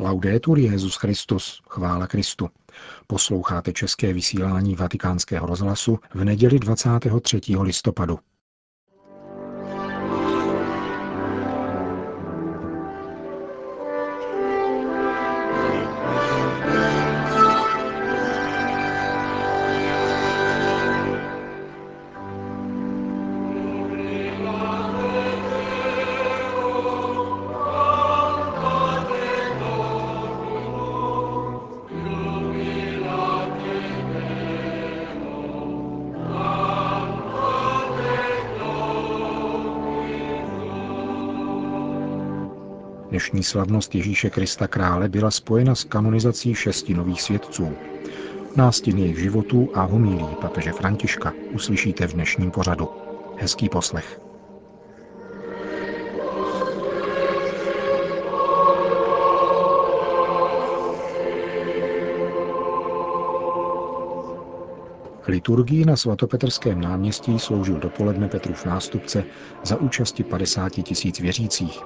Laudetur Jezus Christus, chvála Kristu. Posloucháte české vysílání Vatikánského rozhlasu v neděli 23. listopadu. Dnešní slavnost Ježíše Krista krále byla spojena s kanonizací šesti nových svědců. Nástin jejich životů a homílí papeže Františka uslyšíte v dnešním pořadu. Hezký poslech. Liturgii na svatopetrském náměstí sloužil dopoledne Petrův nástupce za účasti 50 tisíc věřících.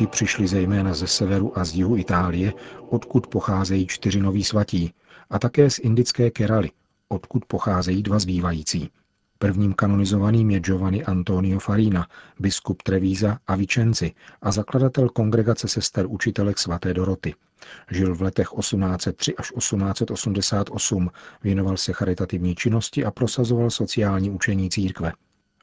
Ti přišli zejména ze severu a z jihu Itálie, odkud pocházejí čtyři noví svatí, a také z indické Keraly, odkud pocházejí dva zbývající. Prvním kanonizovaným je Giovanni Antonio Farina, biskup Trevíza a Vicenzi a zakladatel kongregace sester učitelek svaté Doroty. Žil v letech 1803 až 1888, věnoval se charitativní činnosti a prosazoval sociální učení církve.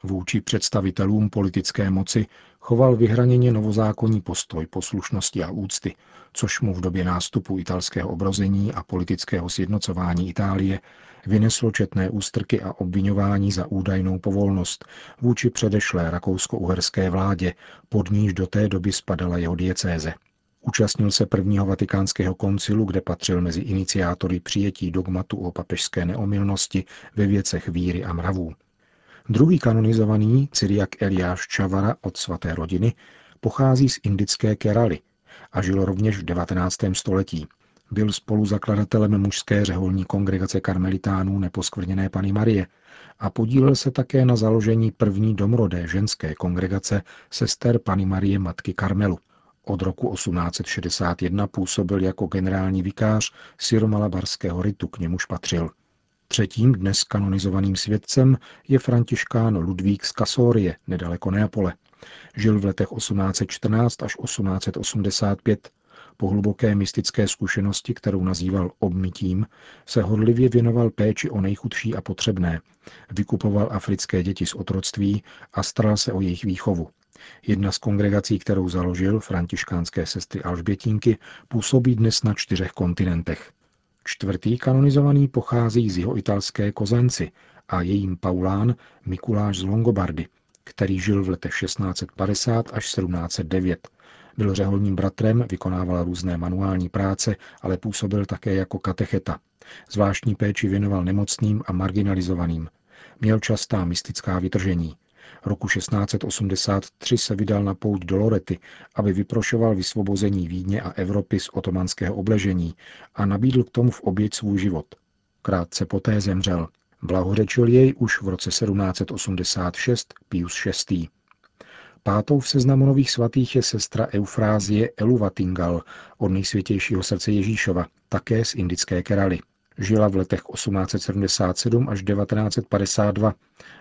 Vůči představitelům politické moci choval vyhraněně novozákonní postoj poslušnosti a úcty, což mu v době nástupu italského obrození a politického sjednocování Itálie vyneslo četné ústrky a obvinování za údajnou povolnost vůči předešlé rakousko-uherské vládě, pod níž do té doby spadala jeho diecéze. Účastnil se prvního vatikánského koncilu, kde patřil mezi iniciátory přijetí dogmatu o papežské neomilnosti ve věcech víry a mravů. Druhý kanonizovaný, Cyriak Eliáš Čavara od svaté rodiny, pochází z indické Keraly a žil rovněž v 19. století. Byl spoluzakladatelem mužské řeholní kongregace karmelitánů neposkvrněné Pany Marie a podílel se také na založení první domrodé ženské kongregace sester Pany Marie Matky Karmelu. Od roku 1861 působil jako generální vikář syromalabarského ritu, k němuž patřil. Třetím dnes kanonizovaným svědcem je františkán Ludvík z Kasorie, nedaleko Neapole. Žil v letech 1814 až 1885. Po hluboké mystické zkušenosti, kterou nazýval obmytím, se hodlivě věnoval péči o nejchudší a potřebné. Vykupoval africké děti z otroctví a staral se o jejich výchovu. Jedna z kongregací, kterou založil, františkánské sestry Alžbětínky, působí dnes na čtyřech kontinentech. Čtvrtý kanonizovaný pochází z jeho italské Kozenci a jejím Paulán Mikuláš z Longobardy, který žil v letech 1650 až 1709. Byl řeholním bratrem, vykonával různé manuální práce, ale působil také jako katecheta. Zvláštní péči věnoval nemocným a marginalizovaným. Měl častá mystická vytržení. Roku 1683 se vydal na pouť do Lorety, aby vyprošoval vysvobození Vídně a Evropy z otomanského obležení a nabídl k tomu v oběť svůj život. Krátce poté zemřel. Blahořečil jej už v roce 1786 Pius VI. Pátou v seznamu nových svatých je sestra Eufrázie Eluvatingal od nejsvětějšího srdce Ježíšova, také z indické Keraly. Žila v letech 1877 až 1952.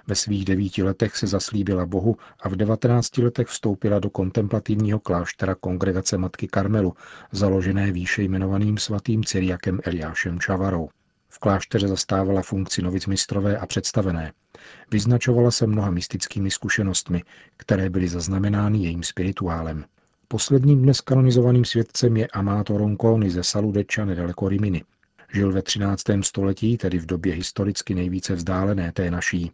Ve svých devíti letech se zaslíbila Bohu a v 19 letech vstoupila do kontemplativního kláštera Kongregace Matky Karmelu, založené výše jmenovaným svatým Cyriakem Eliášem Čavarou. V klášteře zastávala funkci novicmistrové a představené. Vyznačovala se mnoha mystickými zkušenostmi, které byly zaznamenány jejím spirituálem. Posledním dnes kanonizovaným svědcem je Amato Ronconi ze Saludeča nedaleko Rimini. Žil ve 13. století, tedy v době historicky nejvíce vzdálené té naší.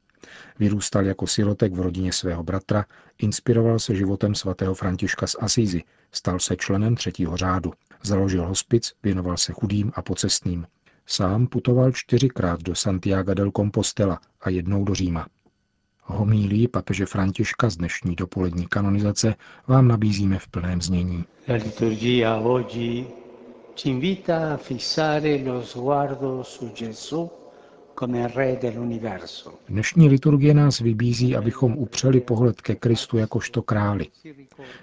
Vyrůstal jako sirotek v rodině svého bratra, inspiroval se životem svatého Františka z Asízy, stal se členem třetího řádu. Založil hospic, věnoval se chudým a pocestným. Sám putoval čtyřikrát do Santiago del Compostela a jednou do Říma. Homílí papeže Františka z dnešní dopolední kanonizace vám nabízíme v plném znění. La liturgia ci invita a fissare lo sguardo su Gesù Dnešní liturgie nás vybízí, abychom upřeli pohled ke Kristu jakožto králi.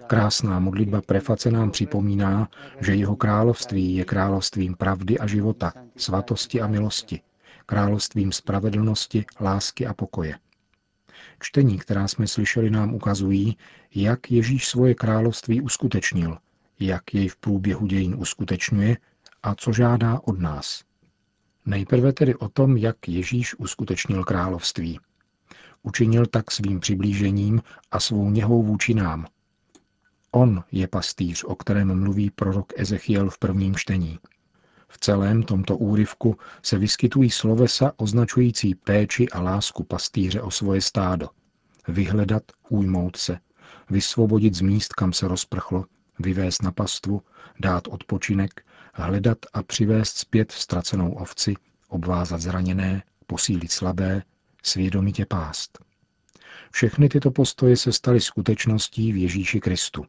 Krásná modlitba preface nám připomíná, že jeho království je královstvím pravdy a života, svatosti a milosti, královstvím spravedlnosti, lásky a pokoje. Čtení, která jsme slyšeli, nám ukazují, jak Ježíš svoje království uskutečnil, jak jej v průběhu dějin uskutečňuje a co žádá od nás. Nejprve tedy o tom, jak Ježíš uskutečnil království. Učinil tak svým přiblížením a svou něhou vůči nám. On je pastýř, o kterém mluví prorok Ezechiel v prvním čtení. V celém tomto úryvku se vyskytují slovesa označující péči a lásku pastýře o svoje stádo. Vyhledat, ujmout se, vysvobodit z míst, kam se rozprchlo, vyvést na pastvu, dát odpočinek, hledat a přivést zpět ztracenou ovci, obvázat zraněné, posílit slabé, svědomitě pást. Všechny tyto postoje se staly skutečností v Ježíši Kristu.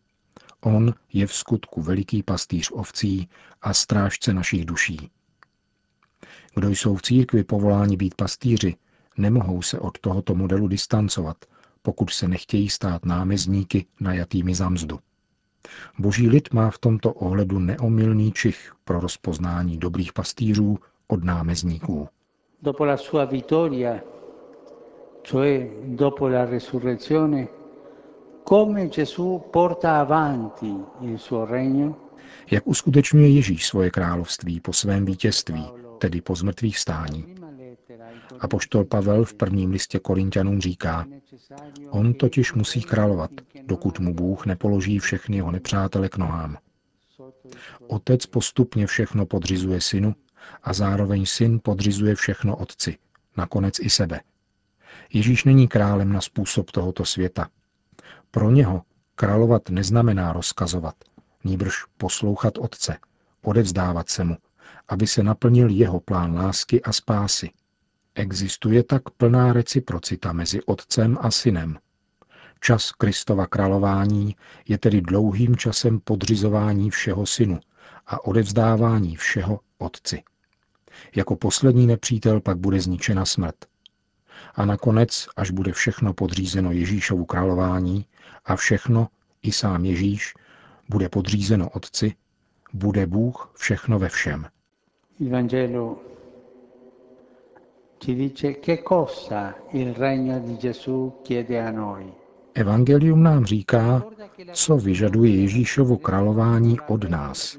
On je v skutku veliký pastýř ovcí a strážce našich duší. Kdo jsou v církvi povoláni být pastýři, nemohou se od tohoto modelu distancovat, pokud se nechtějí stát námezníky najatými za mzdu. Boží lid má v tomto ohledu neomylný čich pro rozpoznání dobrých pastýřů od námezníků. Dopo la sua vittoria, cioè dopo la resurrezione, come Gesù porta avanti il suo regno? Jak uskutečňuje Ježíš svoje království po svém vítězství, tedy po zmrtvých stání? A poštol Pavel v prvním listě Korintianům říká, on totiž musí královat, dokud mu Bůh nepoloží všechny jeho nepřátele k nohám. Otec postupně všechno podřizuje synu a zároveň syn podřizuje všechno otci, nakonec i sebe. Ježíš není králem na způsob tohoto světa. Pro něho královat neznamená rozkazovat, nýbrž poslouchat otce, odevzdávat se mu, aby se naplnil jeho plán lásky a spásy. Existuje tak plná reciprocita mezi otcem a synem. Čas Kristova králování je tedy dlouhým časem podřizování všeho synu a odevzdávání všeho otci. Jako poslední nepřítel pak bude zničena smrt. A nakonec, až bude všechno podřízeno Ježíšovu králování a všechno, i sám Ježíš, bude podřízeno Otci, bude Bůh všechno ve všem. Evangelo ci dice che cosa il regno di Gesù chiede a noi. Evangelium nám říká, co vyžaduje Ježíšovo králování od nás.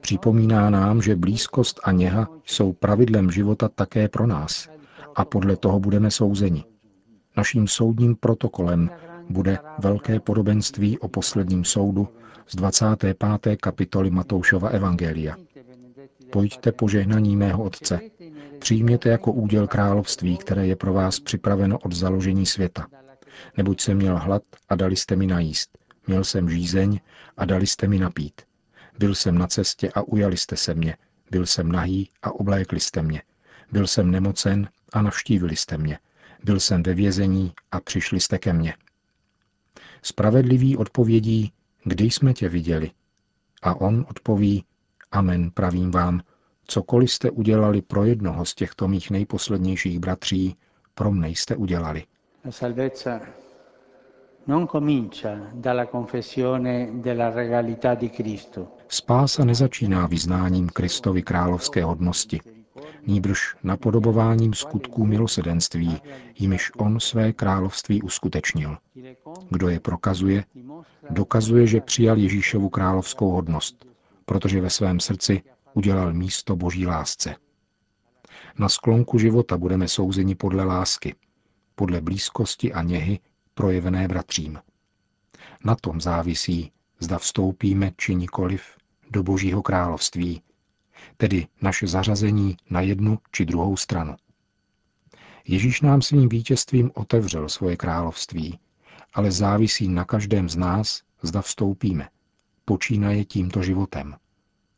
Připomíná nám, že blízkost a něha jsou pravidlem života také pro nás a podle toho budeme souzeni. Naším soudním protokolem bude velké podobenství o posledním soudu z 25. kapitoly Matoušova Evangelia. Pojďte požehnaní mého Otce. Přijměte jako úděl království, které je pro vás připraveno od založení světa. Neboť jsem měl hlad a dali jste mi najíst. Měl jsem žízeň a dali jste mi napít. Byl jsem na cestě a ujali jste se mě. Byl jsem nahý a oblékli jste mě. Byl jsem nemocen a navštívili jste mě. Byl jsem ve vězení a přišli jste ke mně. Spravedlivý odpovědí, kdy jsme tě viděli? A on odpoví, Amen, pravím vám, cokoliv jste udělali pro jednoho z těchto mých nejposlednějších bratří, pro mne jste udělali. Spása nezačíná vyznáním Kristovy královské hodnosti, nýbrž napodobováním skutků milosedenství, jimiž on své království uskutečnil. Kdo je prokazuje, dokazuje, že přijal Ježíšovu královskou hodnost, protože ve svém srdci udělal místo boží lásce. Na sklonku života budeme souzeni podle lásky, podle blízkosti a něhy projevené bratřím. Na tom závisí, zda vstoupíme či nikoliv do Božího království, tedy naše zařazení na jednu či druhou stranu. Ježíš nám svým vítězstvím otevřel svoje království, ale závisí na každém z nás, zda vstoupíme. Počínaje tímto životem.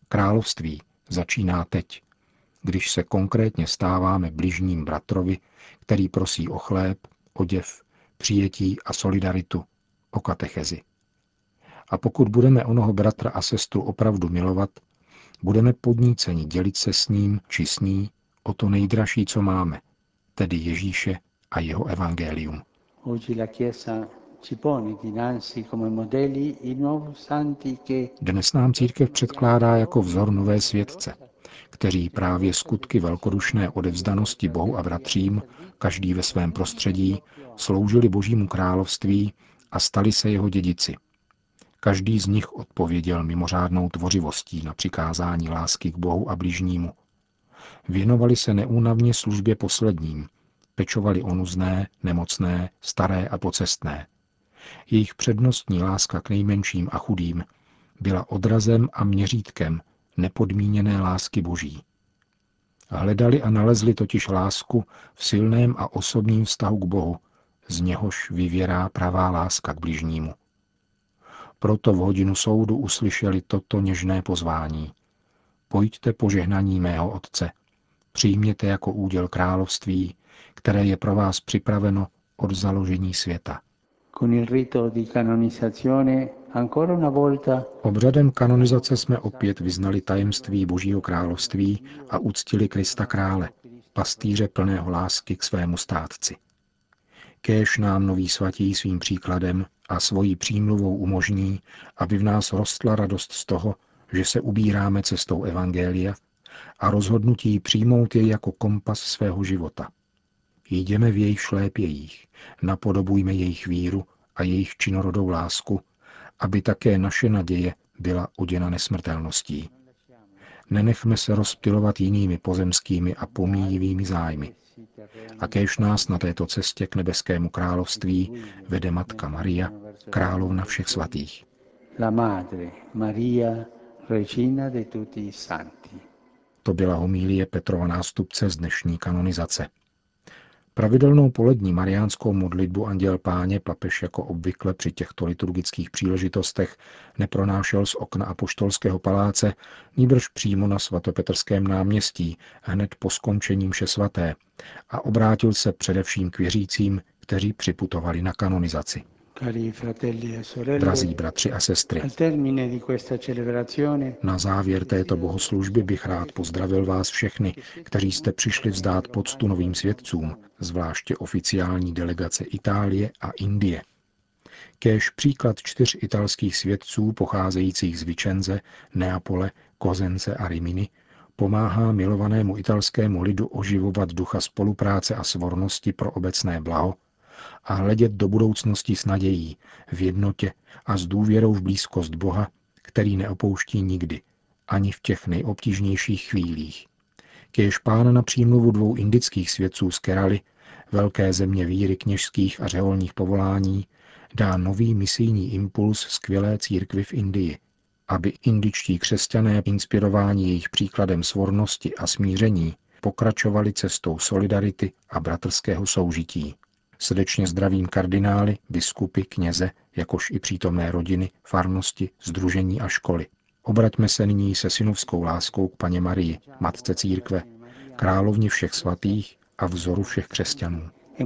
Království začíná teď, když se konkrétně stáváme bližním bratrovi, který prosí o chléb, oděv, přijetí a solidaritu, o katechezi. A pokud budeme onoho bratra a sestru opravdu milovat, budeme podníceni dělit se s ním či s ní o to nejdražší, co máme, tedy Ježíše a jeho evangelium. Dnes nám církev předkládá jako vzor nové světce, kteří právě skutky velkodušné odevzdanosti Bohu a bratřím, každý ve svém prostředí, sloužili Božímu království a stali se jeho dědici. Každý z nich odpověděl mimořádnou tvořivostí na přikázání lásky k Bohu a bližnímu. Věnovali se neúnavně službě posledním, pečovali o nuzné, nemocné, staré a pocestné. Jejich přednostní láska k nejmenším a chudým byla odrazem a měřítkem nepodmíněné lásky Boží. Hledali a nalezli totiž lásku v silném a osobním vztahu k Bohu, z něhož vyvěrá pravá láska k bližnímu. Proto v hodinu soudu uslyšeli toto něžné pozvání. Pojďte požehnaní mého Otce, přijměte jako úděl království, které je pro vás připraveno od založení světa. Obřadem kanonizace jsme opět vyznali tajemství Božího království a uctili Krista krále, pastýře plného lásky k svému státci. Kéž nám noví svatí svým příkladem a svojí přímluvou umožní, aby v nás rostla radost z toho, že se ubíráme cestou Evangelia a rozhodnutí přijmout jej jako kompas svého života. Jdeme v jejich šlépějích, napodobujme jejich víru a jejich činorodou lásku, aby také naše naděje byla oděna nesmrtelností. Nenechme se rozptilovat jinými pozemskými a pomíjivými zájmy. A kéž nás na této cestě k nebeskému království vede Matka Maria, královna všech svatých. La Madre Maria, Regina de tutti santi. To byla homílie Petrova nástupce z dnešní kanonizace. Pravidelnou polední mariánskou modlitbu Anděl Páně papež jako obvykle při těchto liturgických příležitostech nepronášel z okna apoštolského paláce, níbrž přímo na svatopetrském náměstí hned po skončení mše svaté a obrátil se především k věřícím, kteří připutovali na kanonizaci. E Drazí bratři a sestry, na závěr této bohoslužby bych rád pozdravil vás všechny, kteří jste přišli vzdát poctu novým svědcům, zvláště oficiální delegace Itálie a Indie. Kéž příklad čtyř italských svědců pocházejících z Vicenze, Neapole, Kozence a Rimini pomáhá milovanému italskému lidu oživovat ducha spolupráce a svornosti pro obecné blaho a hledět do budoucnosti s nadějí, v jednotě a s důvěrou v blízkost Boha, který neopouští nikdy, ani v těch nejobtížnějších chvílích. Kéž pán na přímluvu dvou indických svědců z Keraly, velké země víry kněžských a řeholních povolání, dá nový misijní impuls skvělé církvy v Indii, aby indičtí křesťané, inspirováni jejich příkladem svornosti a smíření, pokračovali cestou solidarity a bratrského soužití. Srdečně zdravím kardinály, biskupy, kněze, jakož i přítomné rodiny, farnosti, združení a školy. Obraťme se nyní se synovskou láskou k paně Marii, matce církve, královně všech svatých a vzoru všech křesťanů. E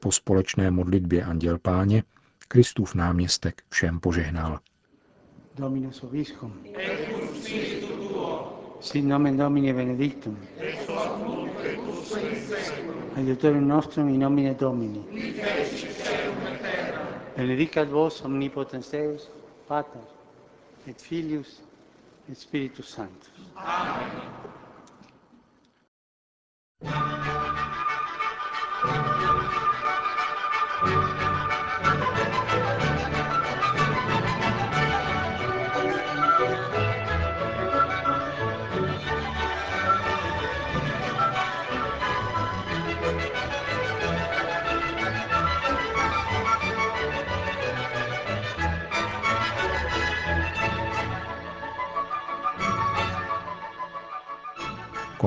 po společné modlitbě Anděl Páně Kristův náměstek všem požehnal. Dominus obiscum. Sit nomen Domini benedictum. Aiutorium nostrum in nomine Domini. Benedicat vos omnipotens Deus, Pater, et Filius, et Spiritus Sanctus. Amen.